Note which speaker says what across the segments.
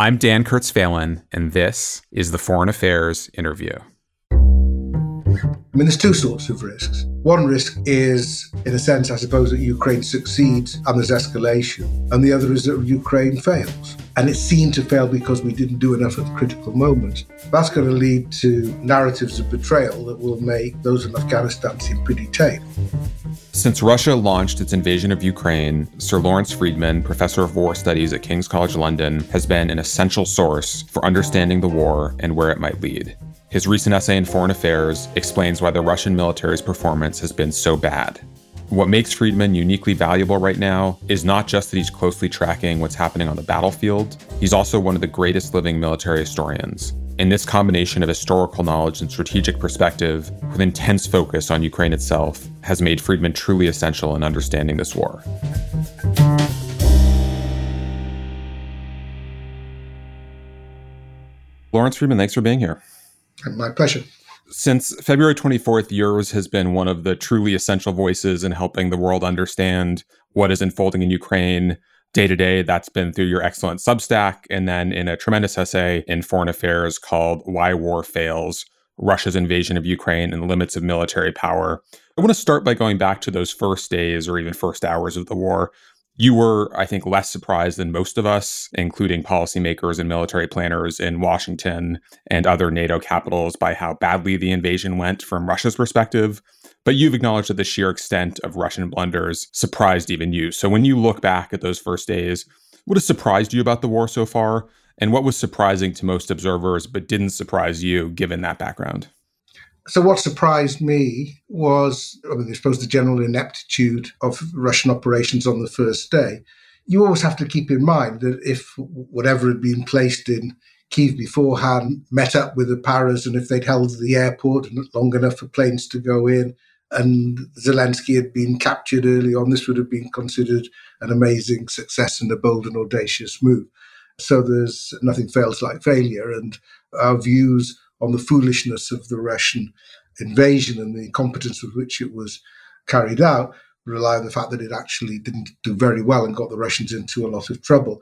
Speaker 1: I'm Dan Kurtz-Phelan, and this is the Foreign Affairs Interview.
Speaker 2: I mean, there's two sorts of risks. One risk is, in a sense, I suppose, that Ukraine succeeds and there's escalation, and the other is that Ukraine fails. And it seemed to fail because we didn't do enough at the critical moment. That's going to lead to narratives of betrayal that will make those in Afghanistan seem pretty tame.
Speaker 1: Since Russia launched its invasion of Ukraine, Sir Lawrence Freedman, professor of war studies at King's College London, has been an essential source for understanding the war and where it might lead. His recent essay in Foreign Affairs explains why the Russian military's performance has been so bad. What makes Freedman uniquely valuable right now is not just that he's closely tracking what's happening on the battlefield, he's also one of the greatest living military historians. And this combination of historical knowledge and strategic perspective, with intense focus on Ukraine itself, has made Freedman truly essential in understanding this war. Lawrence Freedman, thanks for being here.
Speaker 2: My pleasure.
Speaker 1: Since February 24th, yours has been one of the truly essential voices in helping the world understand what is unfolding in Ukraine day to day. That's been through your excellent Substack, and then in a tremendous essay in Foreign Affairs called Why War Fails Russia's Invasion of Ukraine and the Limits of Military Power. I want to start by going back to those first days or even first hours of the war. You were, I think, less surprised than most of us, including policymakers and military planners in Washington and other NATO capitals, by how badly the invasion went from Russia's perspective. But you've acknowledged that the sheer extent of Russian blunders surprised even you. So when you look back at those first days, what has surprised you about the war so far? And what was surprising to most observers but didn't surprise you given that background?
Speaker 2: So, what surprised me was, I mean, I suppose the general ineptitude of Russian operations on the first day. You always have to keep in mind that if whatever had been placed in Kiev beforehand met up with the paras, and if they'd held the airport long enough for planes to go in, and Zelensky had been captured early on, this would have been considered an amazing success and a bold and audacious move. So there's nothing fails like failure, and our views on the foolishness of the Russian invasion and the incompetence with which it was carried out rely on the fact that it actually didn't do very well and got the Russians into a lot of trouble.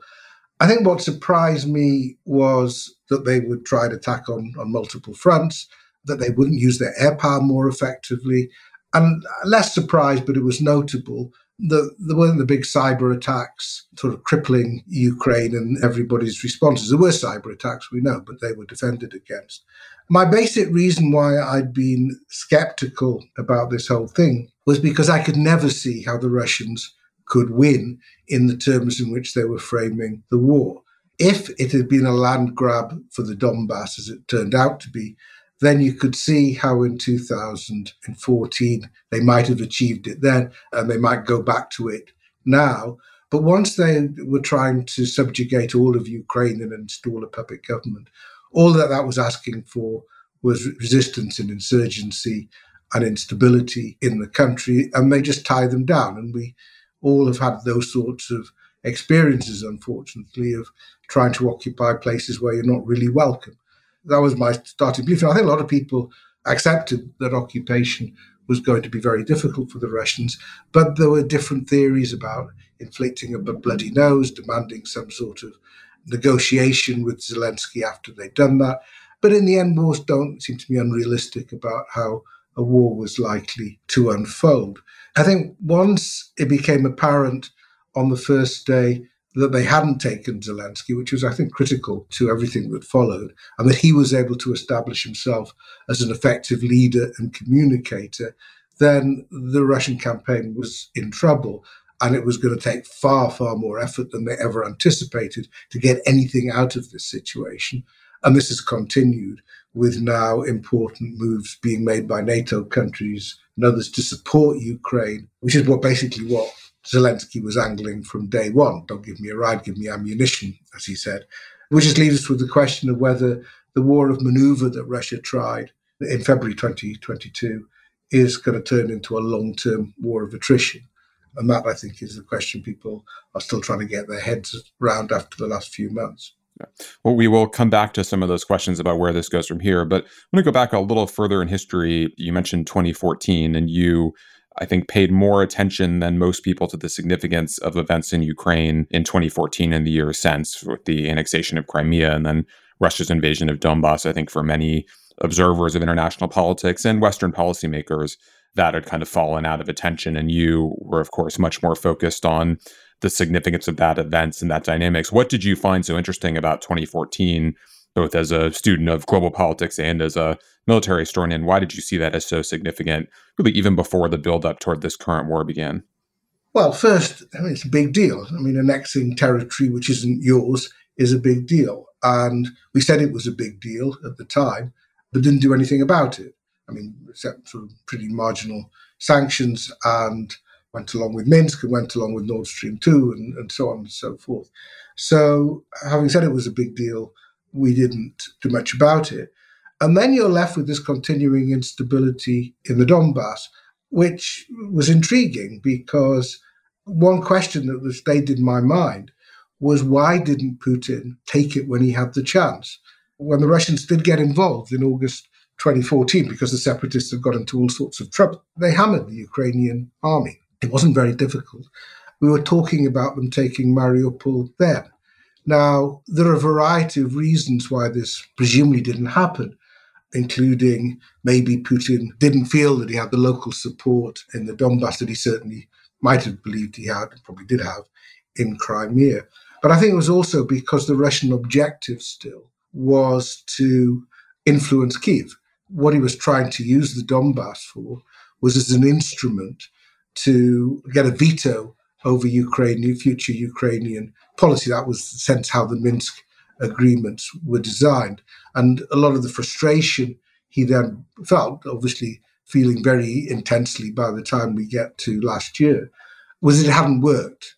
Speaker 2: I think what surprised me was that they would try to attack on, on multiple fronts, that they wouldn't use their air power more effectively. And less surprised, but it was notable the, there weren't the big cyber attacks sort of crippling Ukraine and everybody's responses. There were cyber attacks, we know, but they were defended against. My basic reason why I'd been skeptical about this whole thing was because I could never see how the Russians could win in the terms in which they were framing the war. If it had been a land grab for the Donbass, as it turned out to be, then you could see how in 2014 they might have achieved it then and they might go back to it now. But once they were trying to subjugate all of Ukraine and install a puppet government, all that that was asking for was resistance and insurgency and instability in the country, and they just tie them down. And we all have had those sorts of experiences, unfortunately, of trying to occupy places where you're not really welcome. That was my starting belief. And I think a lot of people accepted that occupation was going to be very difficult for the Russians, but there were different theories about inflicting a bloody nose, demanding some sort of negotiation with Zelensky after they'd done that. But in the end, wars don't seem to be unrealistic about how a war was likely to unfold. I think once it became apparent on the first day that they hadn't taken Zelensky, which was, I think, critical to everything that followed, and that he was able to establish himself as an effective leader and communicator, then the Russian campaign was in trouble. And it was going to take far, far more effort than they ever anticipated to get anything out of this situation. And this has continued with now important moves being made by NATO countries and others to support Ukraine, which is what basically what Zelensky was angling from day one. Don't give me a ride, give me ammunition, as he said. Which just leaves us with the question of whether the war of maneuver that Russia tried in February 2022 is going to turn into a long term war of attrition. And that, I think, is the question people are still trying to get their heads around after the last few months.
Speaker 1: Well, we will come back to some of those questions about where this goes from here. But I'm going to go back a little further in history. You mentioned 2014, and you I think, paid more attention than most people to the significance of events in Ukraine in 2014 and the years since, with the annexation of Crimea and then Russia's invasion of Donbass. I think for many observers of international politics and Western policymakers, that had kind of fallen out of attention. And you were, of course, much more focused on the significance of that events and that dynamics. What did you find so interesting about 2014, both as a student of global politics and as a military historian? Why did you see that as so significant, really, even before the buildup toward this current war began?
Speaker 2: Well, first, I mean, it's a big deal. I mean, annexing territory which isn't yours is a big deal. And we said it was a big deal at the time, but didn't do anything about it. I mean, except for pretty marginal sanctions and went along with Minsk and went along with Nord Stream 2 and, and so on and so forth. So, having said it was a big deal, we didn't do much about it. And then you're left with this continuing instability in the Donbass, which was intriguing because one question that stayed in my mind was why didn't Putin take it when he had the chance? When the Russians did get involved in August 2014, because the separatists had got into all sorts of trouble, they hammered the Ukrainian army. It wasn't very difficult. We were talking about them taking Mariupol then. Now, there are a variety of reasons why this presumably didn't happen, including maybe Putin didn't feel that he had the local support in the Donbass that he certainly might have believed he had, probably did have, in Crimea. But I think it was also because the Russian objective still was to influence Kiev. What he was trying to use the Donbass for was as an instrument to get a veto over Ukrainian future Ukrainian policy. That was the sense how the Minsk agreements were designed. And a lot of the frustration he then felt, obviously feeling very intensely by the time we get to last year, was it hadn't worked.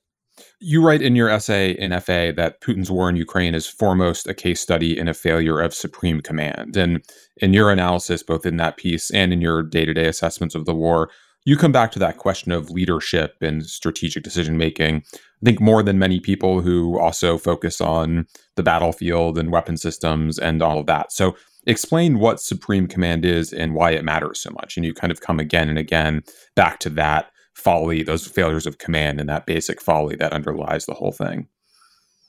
Speaker 1: You write in your essay in FA that Putin's war in Ukraine is foremost a case study in a failure of supreme command. And in your analysis, both in that piece and in your day to day assessments of the war, you come back to that question of leadership and strategic decision making. I think more than many people who also focus on the battlefield and weapon systems and all of that. So, explain what Supreme Command is and why it matters so much. And you kind of come again and again back to that folly, those failures of command, and that basic folly that underlies the whole thing.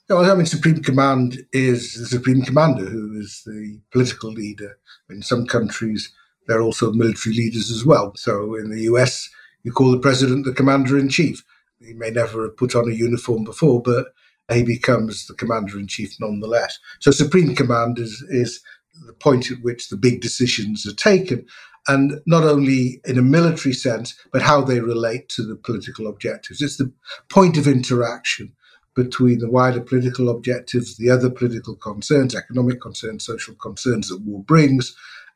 Speaker 2: Well, I mean, Supreme Command is the Supreme Commander, who is the political leader. In some countries, they're also military leaders as well. So in the US, you call the president the commander in chief. He may never have put on a uniform before, but he becomes the commander in chief nonetheless. So supreme command is, is the point at which the big decisions are taken. And not only in a military sense, but how they relate to the political objectives. It's the point of interaction between the wider political objectives, the other political concerns, economic concerns, social concerns that war brings,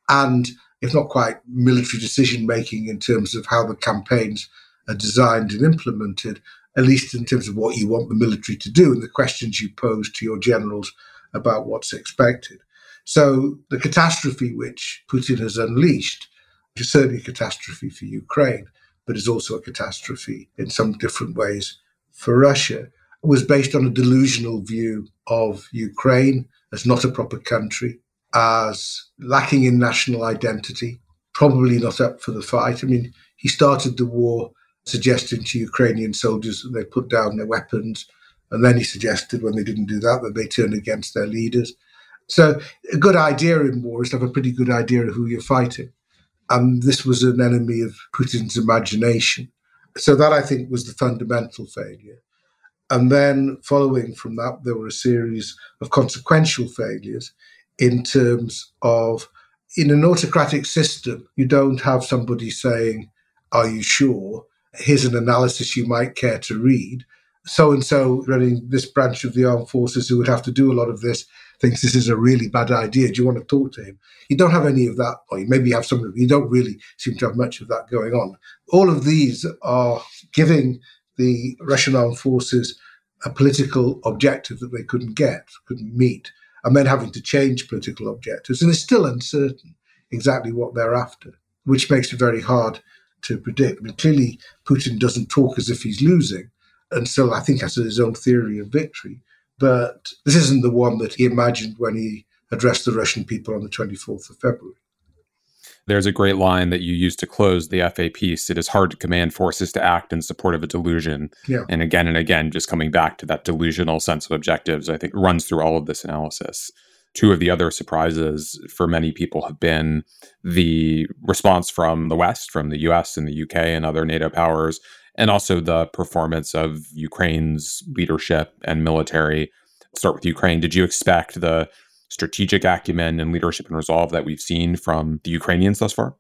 Speaker 2: and if not quite military decision making in terms of how the campaigns are designed and implemented, at least in terms of what you want the military to do and the questions you pose to your generals about what's expected. So the catastrophe which Putin has unleashed is certainly a catastrophe for Ukraine, but is also a catastrophe in some different ways for Russia, was based on a delusional view of Ukraine as not a proper country, as lacking in national identity, probably not up for the fight. I mean, he started the war suggesting to Ukrainian soldiers that they put down their weapons. And then he suggested when they didn't do that, that they turn against their leaders. So a good idea in war is to have a pretty good idea of who you're fighting. And this was an enemy of Putin's imagination. So that I think was the fundamental failure. And then following from that, there were a series of consequential failures in terms of in an autocratic system, you don't have somebody saying, Are you sure? Here's an analysis you might care to read. So and so running this branch of the armed forces who would have to do a lot of this thinks this is a really bad idea. Do you want to talk to him? You don't have any of that, or maybe you have some, you don't really seem to have much of that going on. All of these are giving the Russian armed forces a political objective that they couldn't get, couldn't meet and then having to change political objectives. And it's still uncertain exactly what they're after, which makes it very hard to predict. I mean, clearly, Putin doesn't talk as if he's losing, and still, I think, has his own theory of victory. But this isn't the one that he imagined when he addressed the Russian people on the 24th of February.
Speaker 1: There's a great line that you used to close the FA piece. It is hard to command forces to act in support of a delusion.
Speaker 2: Yeah.
Speaker 1: And again and again, just coming back to that delusional sense of objectives, I think runs through all of this analysis. Two of the other surprises for many people have been the response from the West, from the US and the UK and other NATO powers, and also the performance of Ukraine's leadership and military. Start with Ukraine. Did you expect the strategic acumen and leadership and resolve that we've seen from the Ukrainians thus far?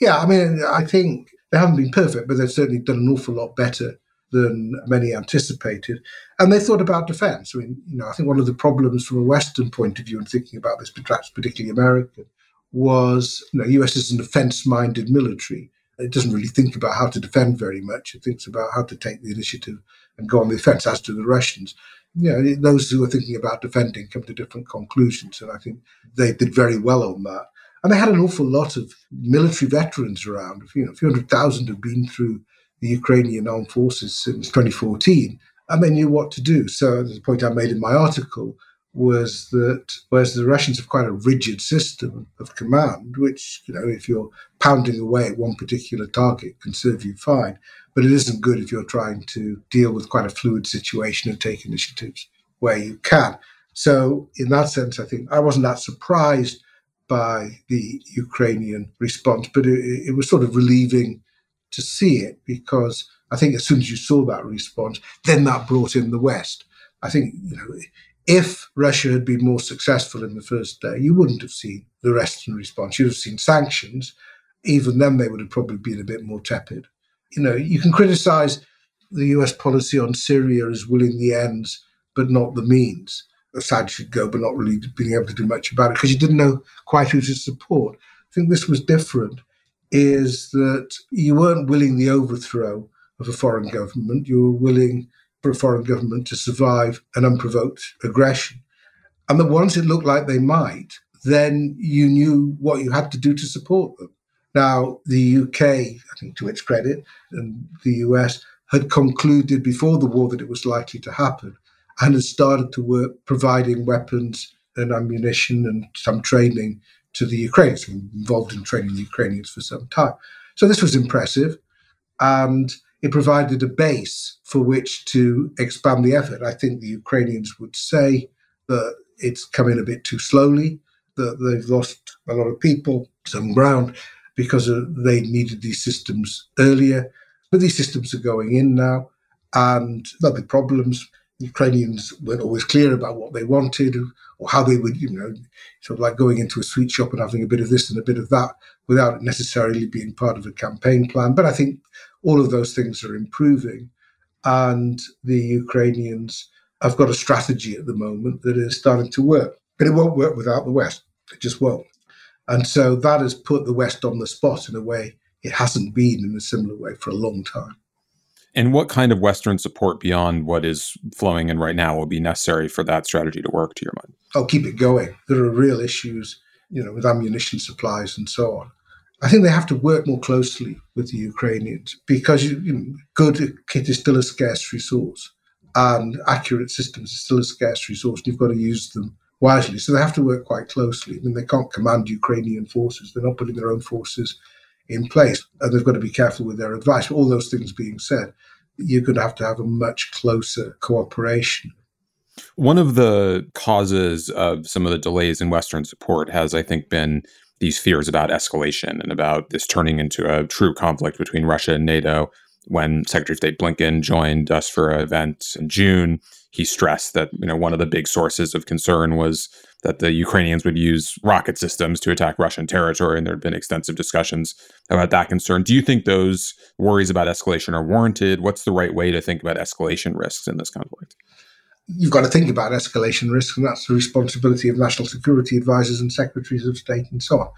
Speaker 2: Yeah, I mean, I think they haven't been perfect, but they've certainly done an awful lot better than many anticipated. And they thought about defense. I mean, you know, I think one of the problems from a Western point of view and thinking about this, perhaps particularly American, was, you know, US is an offense minded military. It doesn't really think about how to defend very much. It thinks about how to take the initiative and go on the offense, as do the Russians you know, those who are thinking about defending come to different conclusions. And I think they did very well on that. And they had an awful lot of military veterans around. You know, a few hundred thousand have been through the Ukrainian armed forces since 2014, and they knew what to do. So the point I made in my article was that whereas the Russians have quite a rigid system of command, which, you know, if you're pounding away at one particular target can serve you fine, but it isn't good if you're trying to deal with quite a fluid situation and take initiatives where you can. So, in that sense, I think I wasn't that surprised by the Ukrainian response, but it, it was sort of relieving to see it because I think as soon as you saw that response, then that brought in the West. I think, you know, if Russia had been more successful in the first day, you wouldn't have seen the Western response. You'd have seen sanctions. Even then, they would have probably been a bit more tepid you know, you can criticize the US policy on Syria as willing the ends but not the means. Assad should go, but not really being able to do much about it because you didn't know quite who to support. I think this was different, is that you weren't willing the overthrow of a foreign government. You were willing for a foreign government to survive an unprovoked aggression. And that once it looked like they might, then you knew what you had to do to support them. Now, the UK, I think to its credit, and the US had concluded before the war that it was likely to happen and had started to work providing weapons and ammunition and some training to the Ukrainians, involved in training the Ukrainians for some time. So this was impressive. And it provided a base for which to expand the effort. I think the Ukrainians would say that it's come in a bit too slowly, that they've lost a lot of people, some ground, because they needed these systems earlier. But these systems are going in now, and there'll be problems. Ukrainians weren't always clear about what they wanted or how they would, you know, sort of like going into a sweet shop and having a bit of this and a bit of that without necessarily being part of a campaign plan. But I think all of those things are improving. And the Ukrainians have got a strategy at the moment that is starting to work. But it won't work without the West. It just won't. And so that has put the West on the spot in a way it hasn't been in a similar way for a long time.
Speaker 1: And what kind of Western support beyond what is flowing in right now will be necessary for that strategy to work, to your mind?
Speaker 2: I'll keep it going. There are real issues, you know, with ammunition supplies and so on. I think they have to work more closely with the Ukrainians because you know, good kit is still a scarce resource and accurate systems is still a scarce resource. And you've got to use them wisely. So they have to work quite closely. I mean, they can't command Ukrainian forces. They're not putting their own forces in place. And they've got to be careful with their advice. All those things being said, you're going to have to have a much closer cooperation.
Speaker 1: One of the causes of some of the delays in Western support has, I think, been these fears about escalation and about this turning into a true conflict between Russia and NATO. When Secretary of State Blinken joined us for an event in June, he stressed that you know one of the big sources of concern was that the Ukrainians would use rocket systems to attack Russian territory, and there had been extensive discussions about that concern. Do you think those worries about escalation are warranted? What's the right way to think about escalation risks in this conflict?
Speaker 2: You've got to think about escalation risks, and that's the responsibility of national security advisors and secretaries of state and so on.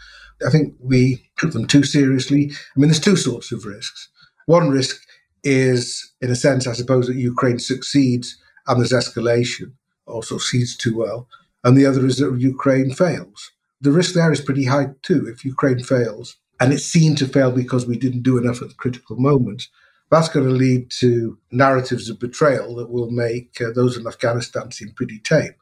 Speaker 2: I think we took them too seriously. I mean, there's two sorts of risks. One risk is, in a sense, I suppose, that Ukraine succeeds and there's escalation, or succeeds too well. And the other is that Ukraine fails. The risk there is pretty high too. If Ukraine fails, and it seemed to fail because we didn't do enough at the critical moments, that's going to lead to narratives of betrayal that will make uh, those in Afghanistan seem pretty tame.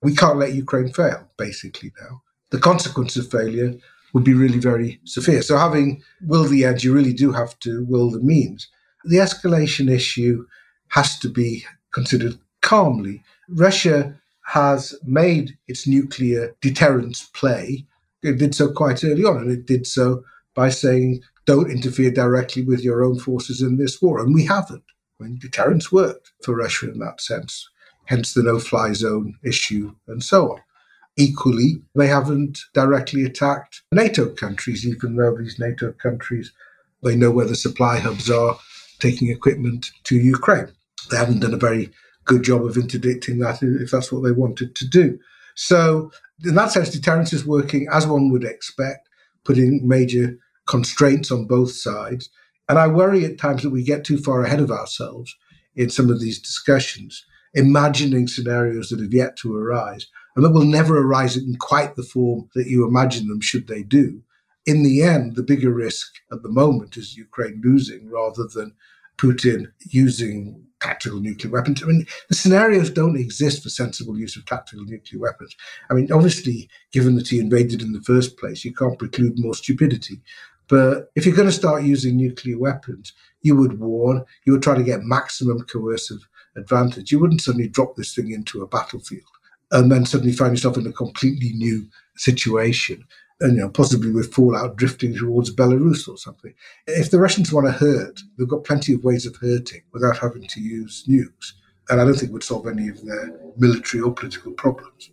Speaker 2: We can't let Ukraine fail, basically, now. The consequence of failure would be really very severe. So having will the end, you really do have to will the means. The escalation issue has to be considered calmly. Russia has made its nuclear deterrence play. It did so quite early on, and it did so by saying, don't interfere directly with your own forces in this war. And we haven't. I mean, deterrence worked for Russia in that sense, hence the no fly zone issue and so on. Equally, they haven't directly attacked NATO countries, even though these NATO countries, they know where the supply hubs are, taking equipment to Ukraine. They haven't done a very good job of interdicting that if that's what they wanted to do. So, in that sense, deterrence is working as one would expect, putting major constraints on both sides. And I worry at times that we get too far ahead of ourselves in some of these discussions, imagining scenarios that have yet to arise and that will never arise in quite the form that you imagine them should they do. In the end, the bigger risk at the moment is Ukraine losing rather than Putin using tactical nuclear weapons. I mean, the scenarios don't exist for sensible use of tactical nuclear weapons. I mean, obviously, given that he invaded in the first place, you can't preclude more stupidity. But if you're going to start using nuclear weapons, you would warn, you would try to get maximum coercive advantage. You wouldn't suddenly drop this thing into a battlefield and then suddenly find yourself in a completely new situation and you know, possibly with fallout drifting towards Belarus or something. If the Russians want to hurt, they've got plenty of ways of hurting without having to use nukes. And I don't think it would solve any of their military or political problems.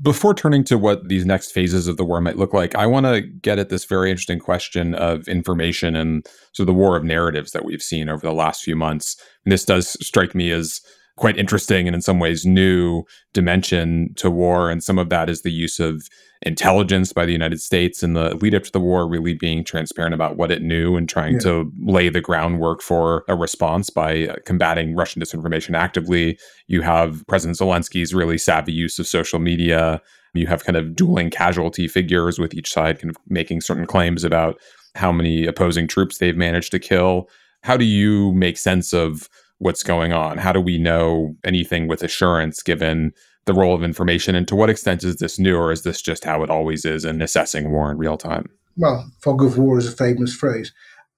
Speaker 1: Before turning to what these next phases of the war might look like, I want to get at this very interesting question of information and so the war of narratives that we've seen over the last few months. And this does strike me as quite interesting and in some ways new dimension to war. And some of that is the use of intelligence by the United States in the lead up to the war, really being transparent about what it knew and trying yeah. to lay the groundwork for a response by uh, combating Russian disinformation actively. You have President Zelensky's really savvy use of social media. You have kind of dueling casualty figures with each side kind of making certain claims about how many opposing troops they've managed to kill. How do you make sense of what's going on? How do we know anything with assurance given the role of information? And to what extent is this new, or is this just how it always is in assessing war in real time?
Speaker 2: Well, fog of war is a famous phrase.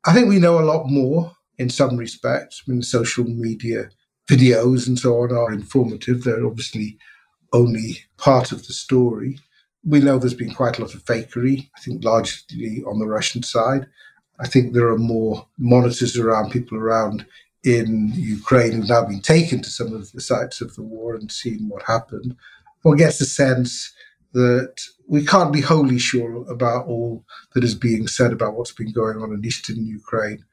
Speaker 2: I think we know a lot more in some respects. I mean, social media videos and so on are informative. They're obviously only part of the story. We know there's been quite a lot of fakery, I think largely on the Russian side. I think there are more monitors around, people around in Ukraine who've now been taken to some of the sites of the war and seen what happened, one gets the sense that we can't be wholly sure about all that is being said about what's been going on in eastern Ukraine,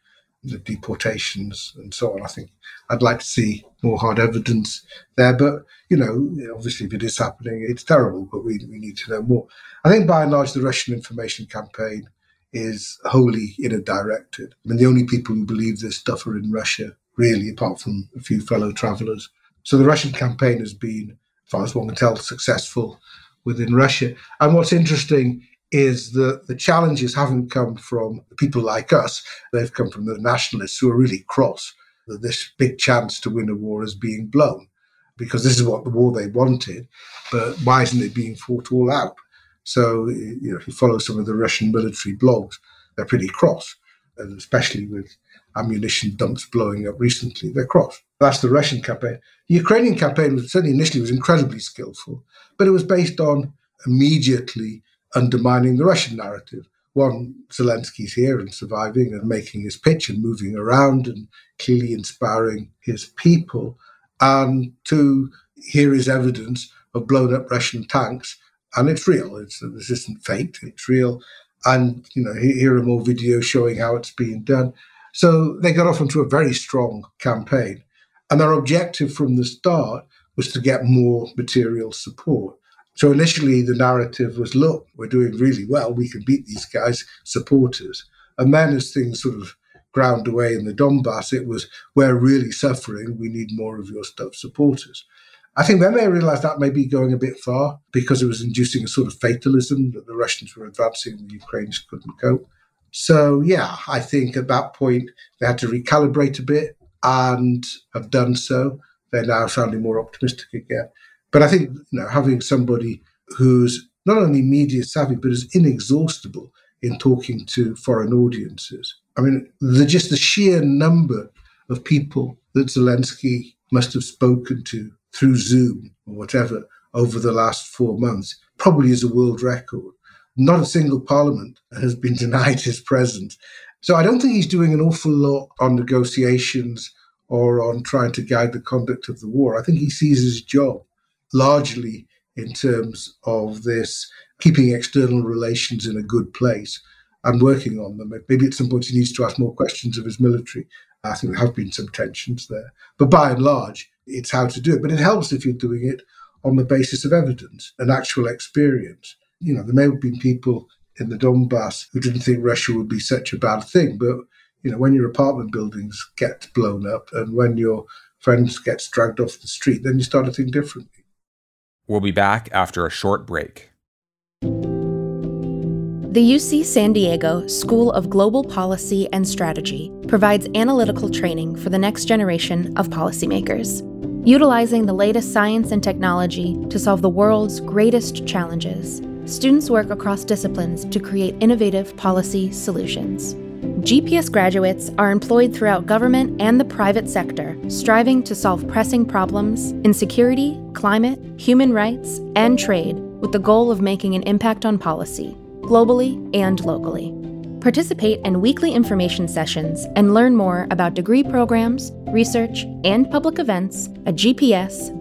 Speaker 2: the deportations and so on. I think I'd like to see more hard evidence there. But, you know, obviously if it is happening, it's terrible, but we, we need to know more. I think by and large, the Russian information campaign is wholly inner directed. I mean, the only people who believe this stuff are in Russia, really, apart from a few fellow travelers. So the Russian campaign has been, as far as one can tell, successful within Russia. And what's interesting is that the challenges haven't come from people like us, they've come from the nationalists who are really cross that this big chance to win a war is being blown because this is what the war they wanted, but why isn't it being fought all out? So, you know, if you follow some of the Russian military blogs, they're pretty cross, and especially with ammunition dumps blowing up recently, they're cross. That's the Russian campaign. The Ukrainian campaign was certainly initially was incredibly skillful, but it was based on immediately undermining the Russian narrative. One, Zelensky's here and surviving and making his pitch and moving around and clearly inspiring his people. And two, here is evidence of blown up Russian tanks and it's real. It's this isn't fake. It's real. And you know, here are more videos showing how it's being done. So they got off into a very strong campaign, and their objective from the start was to get more material support. So initially, the narrative was, "Look, we're doing really well. We can beat these guys, supporters." And then, as things sort of ground away in the Donbass, it was, "We're really suffering. We need more of your stuff, supporters." I think then they realized that may be going a bit far because it was inducing a sort of fatalism that the Russians were advancing and the Ukrainians couldn't cope. So, yeah, I think at that point they had to recalibrate a bit and have done so. They're now sounding more optimistic again. But I think you know, having somebody who's not only media savvy, but is inexhaustible in talking to foreign audiences. I mean, the, just the sheer number of people that Zelensky must have spoken to through Zoom or whatever over the last four months probably is a world record. Not a single parliament has been denied his presence. So I don't think he's doing an awful lot on negotiations or on trying to guide the conduct of the war. I think he sees his job largely in terms of this keeping external relations in a good place and working on them. Maybe at some point he needs to ask more questions of his military. I think there have been some tensions there. But by and large, it's how to do it. But it helps if you're doing it on the basis of evidence and actual experience. You know, there may have been people in the Donbass who didn't think Russia would be such a bad thing, but you know, when your apartment buildings get blown up and when your friends get dragged off the street, then you start to think differently.
Speaker 1: We'll be back after a short break.
Speaker 3: The UC San Diego School of Global Policy and Strategy provides analytical training for the next generation of policymakers. Utilizing the latest science and technology to solve the world's greatest challenges, students work across disciplines to create innovative policy solutions. GPS graduates are employed throughout government and the private sector, striving to solve pressing problems in security, climate, human rights, and trade with the goal of making an impact on policy, globally and locally. Participate in weekly information sessions and learn more about degree programs, research, and public events at gps.ucsd.edu.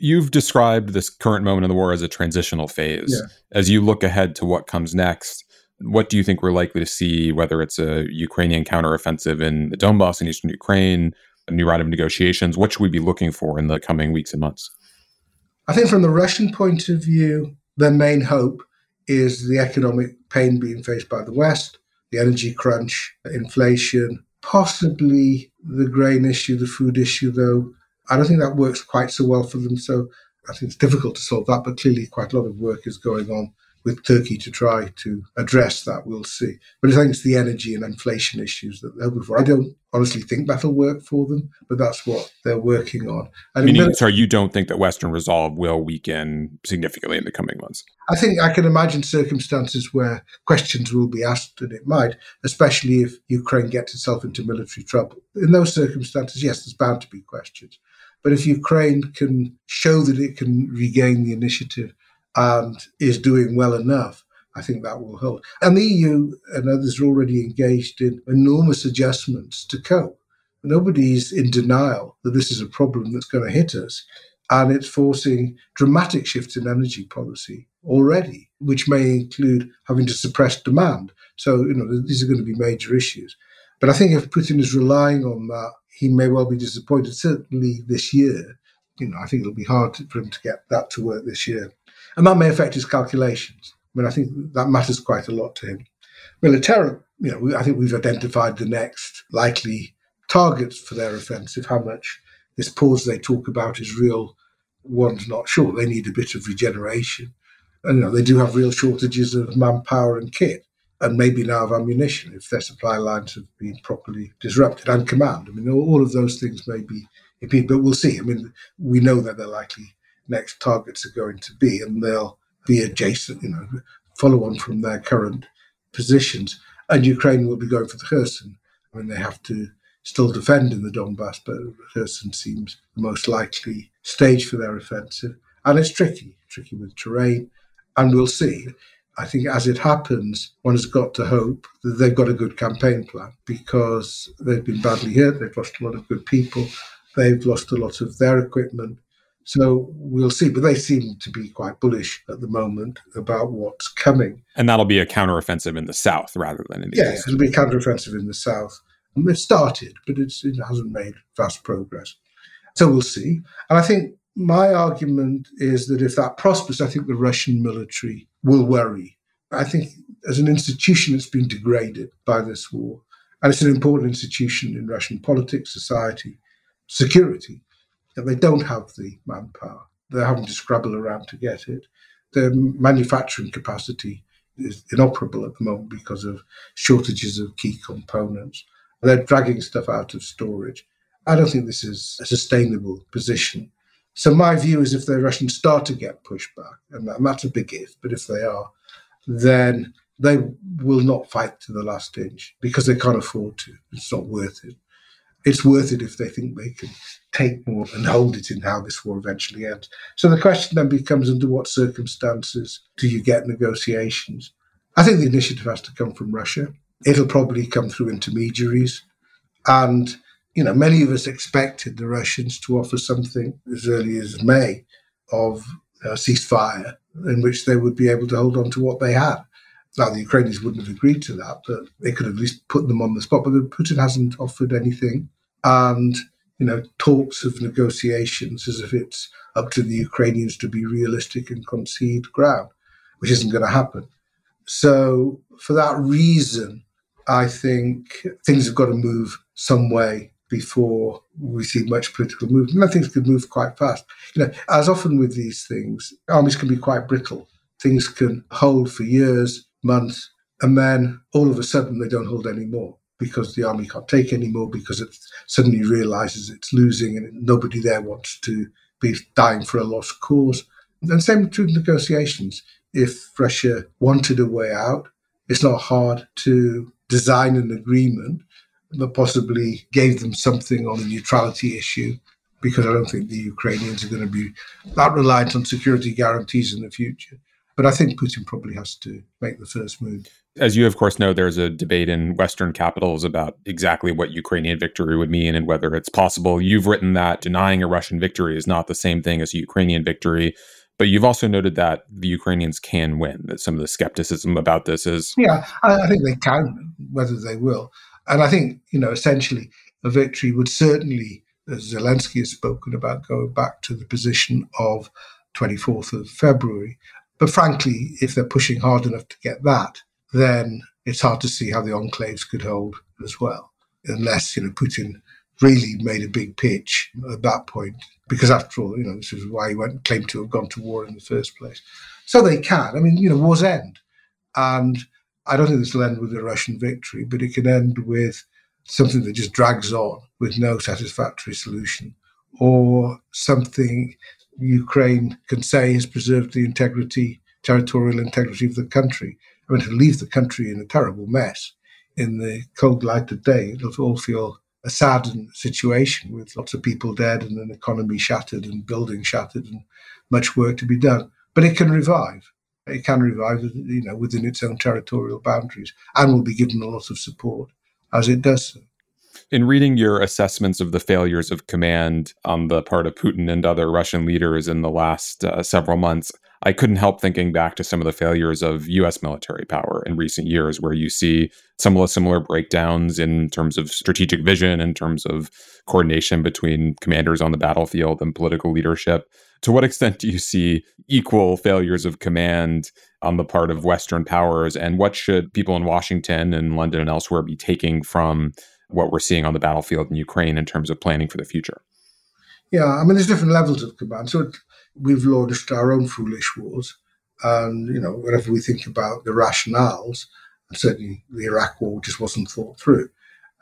Speaker 1: You've described this current moment in the war as a transitional phase. Yeah. As you look ahead to what comes next, what do you think we're likely to see, whether it's a Ukrainian counteroffensive in the Donbass in eastern Ukraine, a new round of negotiations? What should we be looking for in the coming weeks and months?
Speaker 2: I think from the Russian point of view, their main hope is the economic pain being faced by the West, the energy crunch, inflation, possibly the grain issue, the food issue, though. I don't think that works quite so well for them. So I think it's difficult to solve that, but clearly quite a lot of work is going on with Turkey to try to address that. We'll see. But I think it's the energy and inflation issues that they're hoping for. I don't honestly think that'll work for them, but that's what they're working on.
Speaker 1: And Meaning, sorry, you don't think that Western resolve will weaken significantly in the coming months?
Speaker 2: I think I can imagine circumstances where questions will be asked, and it might, especially if Ukraine gets itself into military trouble. In those circumstances, yes, there's bound to be questions. But if Ukraine can show that it can regain the initiative and is doing well enough, I think that will hold. And the EU and others are already engaged in enormous adjustments to cope. Nobody's in denial that this is a problem that's going to hit us. And it's forcing dramatic shifts in energy policy already, which may include having to suppress demand. So, you know, these are going to be major issues. But I think if Putin is relying on that, he may well be disappointed. Certainly this year, you know, I think it'll be hard for him to get that to work this year. And that may affect his calculations. I mean, I think that matters quite a lot to him. Militarily, you know, I think we've identified the next likely targets for their offensive. How much this pause they talk about is real, one's not sure. They need a bit of regeneration. And, you know, they do have real shortages of manpower and kit, and maybe now of ammunition if their supply lines have been properly disrupted and command. I mean, all of those things may be impeded, but we'll see. I mean, we know that they're likely next targets are going to be, and they'll be adjacent, you know, follow on from their current positions. And Ukraine will be going for the Kherson. I mean, they have to still defend in the Donbass, but Kherson seems the most likely stage for their offensive. And it's tricky, tricky with terrain, and we'll see. I think as it happens, one has got to hope that they've got a good campaign plan because they've been badly hit. They've lost a lot of good people. They've lost a lot of their equipment. So we'll see. But they seem to be quite bullish at the moment about what's coming.
Speaker 1: And that'll be a counteroffensive in the south rather than in the
Speaker 2: yeah, east. it'll be a counteroffensive in the south. And it started, but it hasn't made fast progress. So we'll see. And I think my argument is that if that prospers, I think the Russian military will worry. I think as an institution, it's been degraded by this war. And it's an important institution in Russian politics, society, security they don't have the manpower. They're having to scrabble around to get it. Their manufacturing capacity is inoperable at the moment because of shortages of key components. They're dragging stuff out of storage. I don't think this is a sustainable position. So my view is if the Russians start to get pushed back, and that's a big if, but if they are, then they will not fight to the last inch because they can't afford to. It's not worth it. It's worth it if they think they can take more and hold it in how this war eventually ends. So the question then becomes under what circumstances do you get negotiations? I think the initiative has to come from Russia. It'll probably come through intermediaries. And, you know, many of us expected the Russians to offer something as early as May of a ceasefire in which they would be able to hold on to what they had. Now, the Ukrainians wouldn't have agreed to that, but they could at least put them on the spot. But Putin hasn't offered anything. And, you know, talks of negotiations as if it's up to the Ukrainians to be realistic and concede ground, which isn't going to happen. So, for that reason, I think things have got to move some way before we see much political movement. And things could move quite fast. You know, as often with these things, armies can be quite brittle. Things can hold for years, months, and then all of a sudden they don't hold anymore because the army can't take anymore because it suddenly realizes it's losing and nobody there wants to be dying for a lost cause. And same true negotiations if Russia wanted a way out, it's not hard to design an agreement that possibly gave them something on the neutrality issue, because I don't think the Ukrainians are going to be that reliant on security guarantees in the future. But I think Putin probably has to make the first move.
Speaker 1: As you, of course, know, there's a debate in Western capitals about exactly what Ukrainian victory would mean and whether it's possible. You've written that denying a Russian victory is not the same thing as a Ukrainian victory. But you've also noted that the Ukrainians can win. That some of the skepticism about this is
Speaker 2: yeah, I, I think they can, whether they will. And I think you know, essentially, a victory would certainly, as Zelensky has spoken about, going back to the position of 24th of February. But frankly, if they're pushing hard enough to get that, then it's hard to see how the enclaves could hold as well, unless you know Putin really made a big pitch at that point, because after all, you know, this is why he went claimed to have gone to war in the first place. So they can. I mean, you know, wars end. And I don't think this will end with a Russian victory, but it can end with something that just drags on with no satisfactory solution, or something Ukraine can say has preserved the integrity, territorial integrity of the country. I mean, to leave the country in a terrible mess in the cold light of day, it'll all feel a saddened situation with lots of people dead and an economy shattered and buildings shattered and much work to be done. But it can revive. It can revive, you know, within its own territorial boundaries, and will be given a lot of support as it does so.
Speaker 1: In reading your assessments of the failures of command on the part of Putin and other Russian leaders in the last uh, several months, I couldn't help thinking back to some of the failures of US military power in recent years, where you see some of the similar breakdowns in terms of strategic vision, in terms of coordination between commanders on the battlefield and political leadership. To what extent do you see equal failures of command on the part of Western powers? And what should people in Washington and London and elsewhere be taking from what we're seeing on the battlefield in Ukraine in terms of planning for the future?
Speaker 2: Yeah, I mean, there's different levels of command. So we've launched our own foolish wars. And, you know, whenever we think about the rationales, and certainly the Iraq war just wasn't thought through.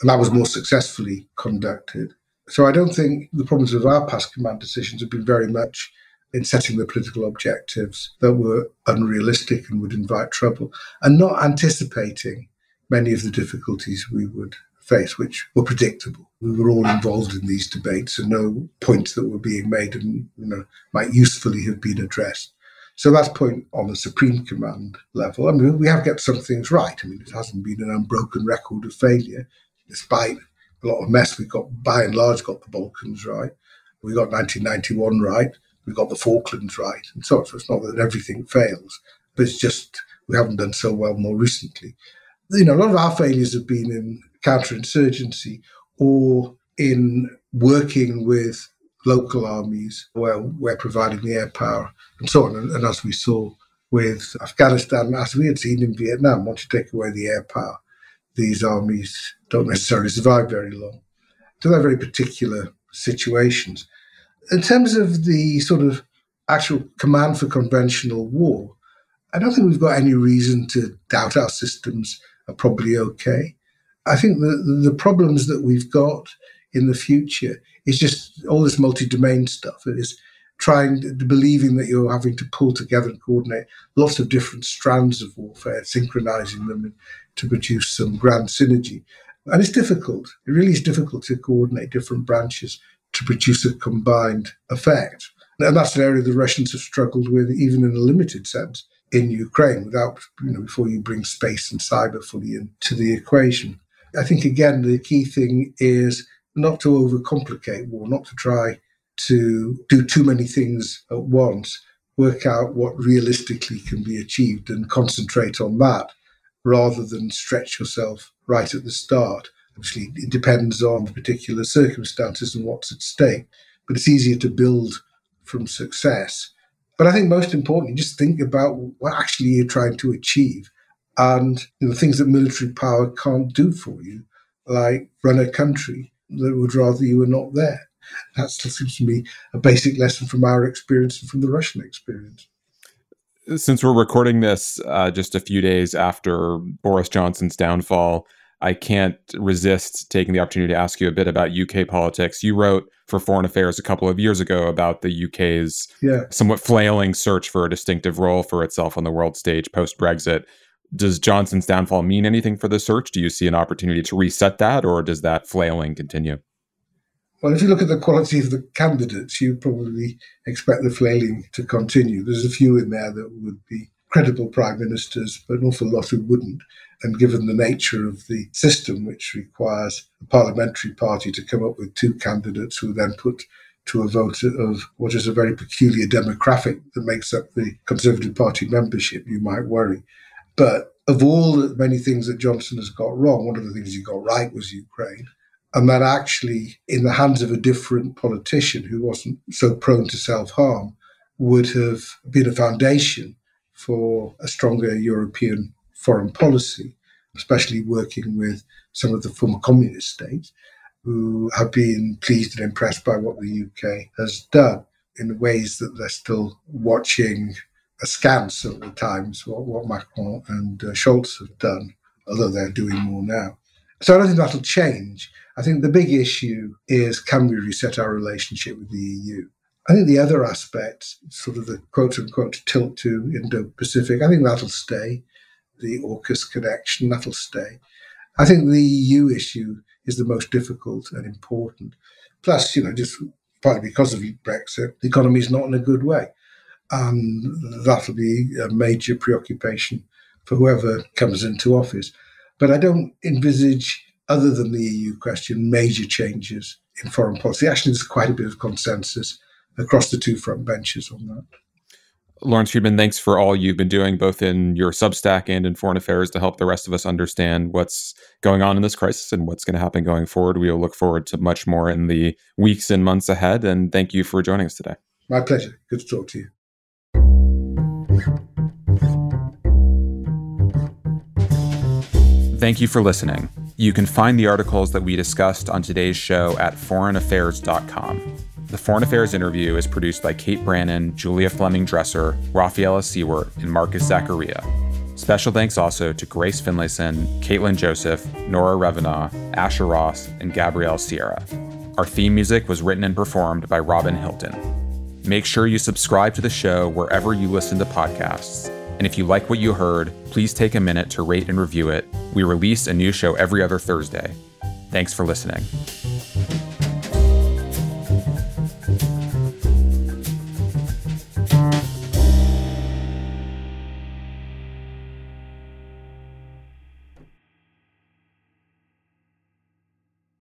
Speaker 2: And that was more successfully conducted. So I don't think the problems of our past command decisions have been very much in setting the political objectives that were unrealistic and would invite trouble, and not anticipating many of the difficulties we would face, which were predictable. We were all involved in these debates, and no points that were being made and you know might usefully have been addressed. So that's point on the Supreme Command level. I mean, we have got some things right. I mean, it hasn't been an unbroken record of failure, despite a lot of mess. We've got, by and large, got the Balkans right. We got 1991 right. We've got the Falklands right, and so on. So it's not that everything fails, but it's just we haven't done so well more recently. You know, a lot of our failures have been in counterinsurgency or in working with local armies where we're providing the air power and so on. And, and, as we saw with Afghanistan, as we had seen in Vietnam, once you take away the air power, these armies don't necessarily survive very long. So they're very particular situations. In terms of the sort of actual command for conventional war, I don't think we've got any reason to doubt our systems are probably okay. I think the, the problems that we've got in the future is just all this multi-domain stuff. It is trying, believing that you're having to pull together and coordinate lots of different strands of warfare, synchronizing them to produce some grand synergy. And it's difficult. It really is difficult to coordinate different branches to produce a combined effect. And that's an area the Russians have struggled with, even in a limited sense, in Ukraine, without, you know, before you bring space and cyber fully into the equation. I think, again, the key thing is not to overcomplicate war, not to try to do too many things at once, work out what realistically can be achieved and concentrate on that rather than stretch yourself right at the start. Obviously, it depends on the particular circumstances and what's at stake, but it's easier to build from success. But I think most importantly, just think about what actually you're trying to achieve and you know, things that military power can't do for you, like run a country that would rather you were not there. That still seems to me a basic lesson from our experience and from the Russian experience.
Speaker 1: Since we're recording this uh, just a few days after Boris Johnson's downfall, I can't resist taking the opportunity to ask you a bit about UK politics. You wrote for Foreign Affairs a couple of years ago about the UK's yeah. somewhat flailing search for a distinctive role for itself on the world stage post Brexit. Does Johnson's downfall mean anything for the search? Do you see an opportunity to reset that, or does that flailing continue?
Speaker 2: Well, if you look at the quality of the candidates, you probably expect the flailing to continue. There's a few in there that would be credible prime ministers, but an awful lot who wouldn't. And given the nature of the system, which requires a parliamentary party to come up with two candidates who are then put to a vote of what is a very peculiar demographic that makes up the Conservative Party membership, you might worry. But of all the many things that Johnson has got wrong, one of the things he got right was Ukraine. And that actually, in the hands of a different politician who wasn't so prone to self harm, would have been a foundation for a stronger European foreign policy, especially working with some of the former communist states who have been pleased and impressed by what the UK has done in ways that they're still watching askance at the times what, what Macron and uh, Scholz have done, although they're doing more now. So I don't think that'll change. I think the big issue is can we reset our relationship with the EU? I think the other aspect, sort of the quote unquote tilt to Indo Pacific, I think that'll stay. The AUKUS connection, that'll stay. I think the EU issue is the most difficult and important. Plus, you know, just partly because of Brexit, the economy is not in a good way. And that'll be a major preoccupation for whoever comes into office. But I don't envisage, other than the EU question, major changes in foreign policy. Actually, there's quite a bit of consensus across the two front benches on that.
Speaker 1: Lawrence Freedman, thanks for all you've been doing, both in your Substack and in Foreign Affairs, to help the rest of us understand what's going on in this crisis and what's going to happen going forward. We will look forward to much more in the weeks and months ahead. And thank you for joining us today.
Speaker 2: My pleasure. Good to talk to you.
Speaker 1: Thank you for listening. You can find the articles that we discussed on today's show at foreignaffairs.com. The Foreign Affairs interview is produced by Kate Brannen, Julia Fleming Dresser, Rafaela Seward, and Marcus Zacharia. Special thanks also to Grace Finlayson, Caitlin Joseph, Nora Revenant, Asher Ross, and Gabrielle Sierra. Our theme music was written and performed by Robin Hilton. Make sure you subscribe to the show wherever you listen to podcasts. And if you like what you heard, please take a minute to rate and review it. We release a new show every other Thursday. Thanks for listening.